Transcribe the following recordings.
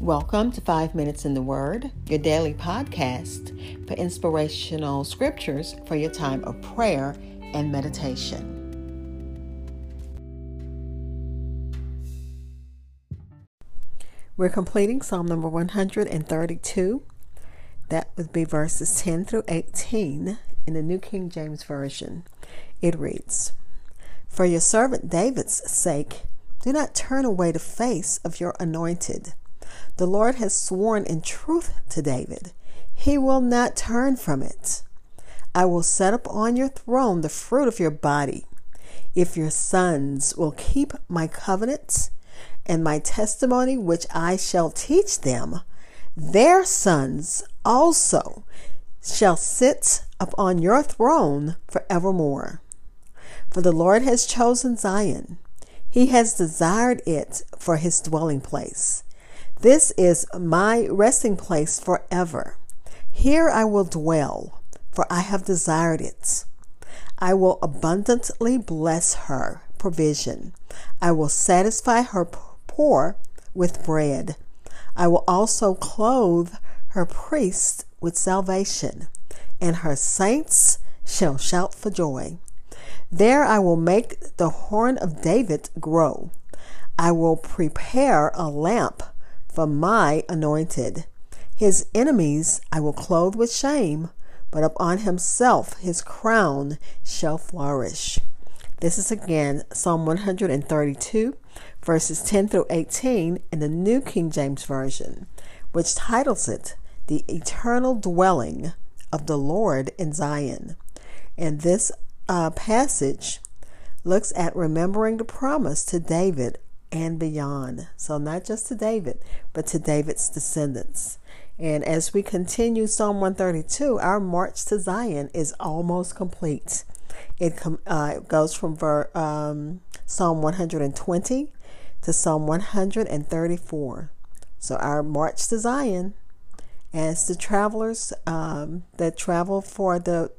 Welcome to Five Minutes in the Word, your daily podcast for inspirational scriptures for your time of prayer and meditation. We're completing Psalm number 132. That would be verses 10 through 18 in the New King James Version. It reads For your servant David's sake, do not turn away the face of your anointed. The Lord has sworn in truth to David. He will not turn from it. I will set up on your throne the fruit of your body. If your sons will keep my covenants and my testimony which I shall teach them, their sons also shall sit upon your throne forevermore. For the Lord has chosen Zion, He has desired it for His dwelling place. This is my resting place forever. Here I will dwell, for I have desired it. I will abundantly bless her provision. I will satisfy her poor with bread. I will also clothe her priests with salvation, and her saints shall shout for joy. There I will make the horn of David grow. I will prepare a lamp for my anointed. His enemies I will clothe with shame, but upon himself his crown shall flourish. This is again Psalm 132, verses 10 through 18 in the New King James Version, which titles it The Eternal Dwelling of the Lord in Zion. And this uh, passage looks at remembering the promise to David and beyond. So, not just to David, but to David's descendants. And as we continue Psalm 132, our march to Zion is almost complete. It com- uh, goes from ver- um, Psalm 120 to Psalm 134. So, our march to Zion, as the travelers um, that travel for the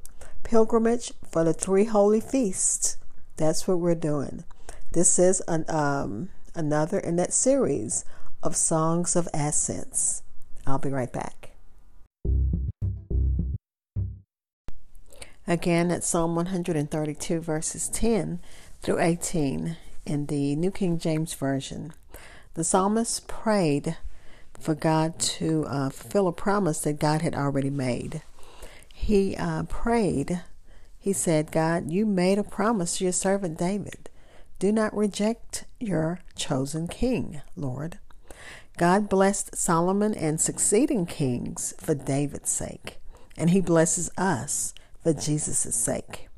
pilgrimage for the three holy feasts, that's what we're doing. This is an, um, another in that series of Songs of Ascents. I'll be right back. Again, at Psalm 132, verses 10 through 18 in the New King James Version. The psalmist prayed for God to uh, fulfill a promise that God had already made. He uh, prayed, he said, God, you made a promise to your servant David. Do not reject your chosen king, Lord. God blessed Solomon and succeeding kings for David's sake, and he blesses us for Jesus' sake.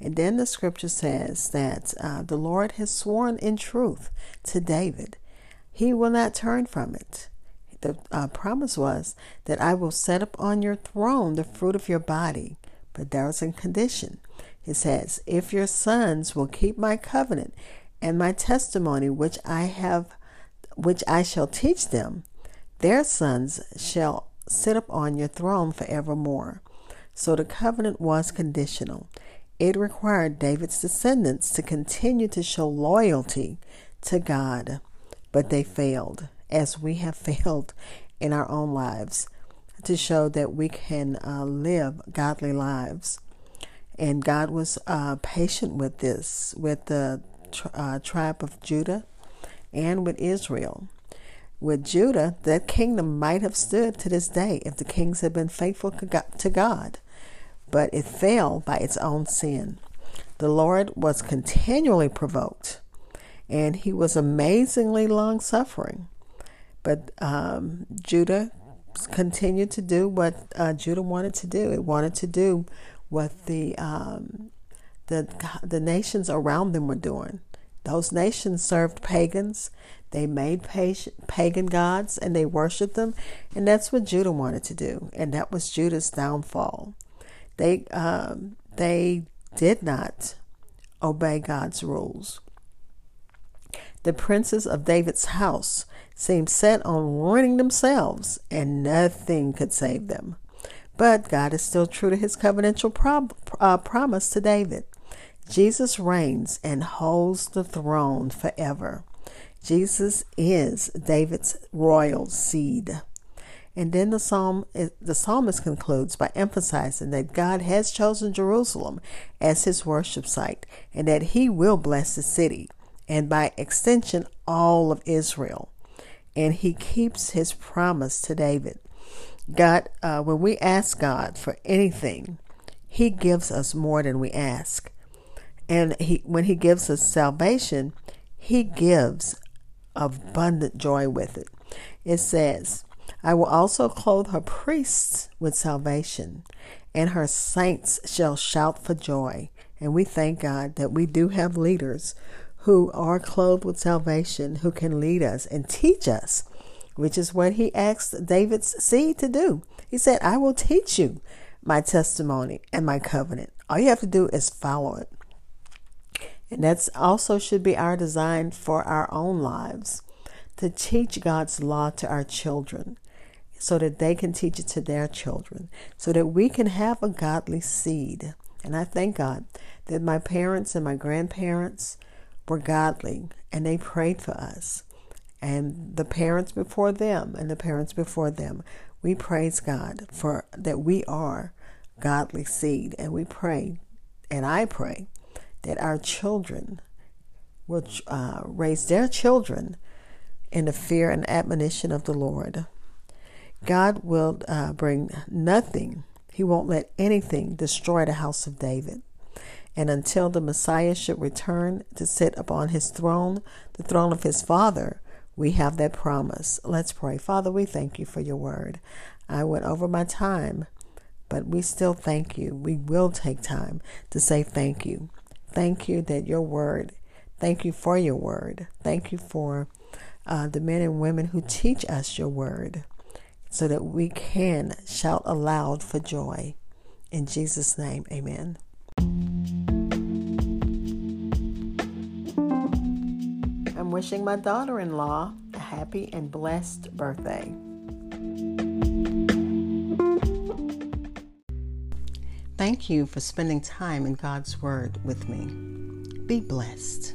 And then the scripture says that uh, the Lord has sworn in truth to David. He will not turn from it. The uh, promise was that I will set up on your throne the fruit of your body, but there was a condition. It says, If your sons will keep my covenant and my testimony which I have which I shall teach them, their sons shall sit upon your throne forevermore. So the covenant was conditional. It required David's descendants to continue to show loyalty to God, but they failed, as we have failed in our own lives, to show that we can uh, live godly lives. And God was uh, patient with this, with the uh, tribe of Judah and with Israel. With Judah, that kingdom might have stood to this day if the kings had been faithful to God, but it fell by its own sin. The Lord was continually provoked, and he was amazingly long suffering. But um, Judah continued to do what uh, Judah wanted to do. It wanted to do what the um, the the nations around them were doing. Those nations served pagans. They made pagan gods and they worshiped them, and that's what Judah wanted to do, and that was Judah's downfall. They um, they did not obey God's rules. The princes of David's house seemed set on ruining themselves, and nothing could save them. But God is still true to his covenantal uh, promise to David. Jesus reigns and holds the throne forever. Jesus is David's royal seed. And then the psalm the psalmist concludes by emphasizing that God has chosen Jerusalem as his worship site and that he will bless the city and by extension all of Israel. And he keeps his promise to David. God, uh, when we ask God for anything, he gives us more than we ask. And he, when he gives us salvation, he gives abundant joy with it. It says, I will also clothe her priests with salvation, and her saints shall shout for joy. And we thank God that we do have leaders who are clothed with salvation, who can lead us and teach us, which is what he asked David's seed to do. He said, I will teach you my testimony and my covenant. All you have to do is follow it. And that's also should be our design for our own lives to teach God's law to our children so that they can teach it to their children, so that we can have a godly seed. And I thank God that my parents and my grandparents were godly and they prayed for us. And the parents before them and the parents before them, we praise God for that we are godly seed. And we pray, and I pray, that our children will uh, raise their children in the fear and admonition of the Lord. God will uh, bring nothing, He won't let anything destroy the house of David. And until the Messiah should return to sit upon his throne, the throne of his Father, we have that promise. Let's pray. Father, we thank you for your word. I went over my time, but we still thank you. We will take time to say thank you. Thank you that your word, thank you for your word. Thank you for uh, the men and women who teach us your word so that we can shout aloud for joy. In Jesus' name, amen. Wishing my daughter in law a happy and blessed birthday. Thank you for spending time in God's Word with me. Be blessed.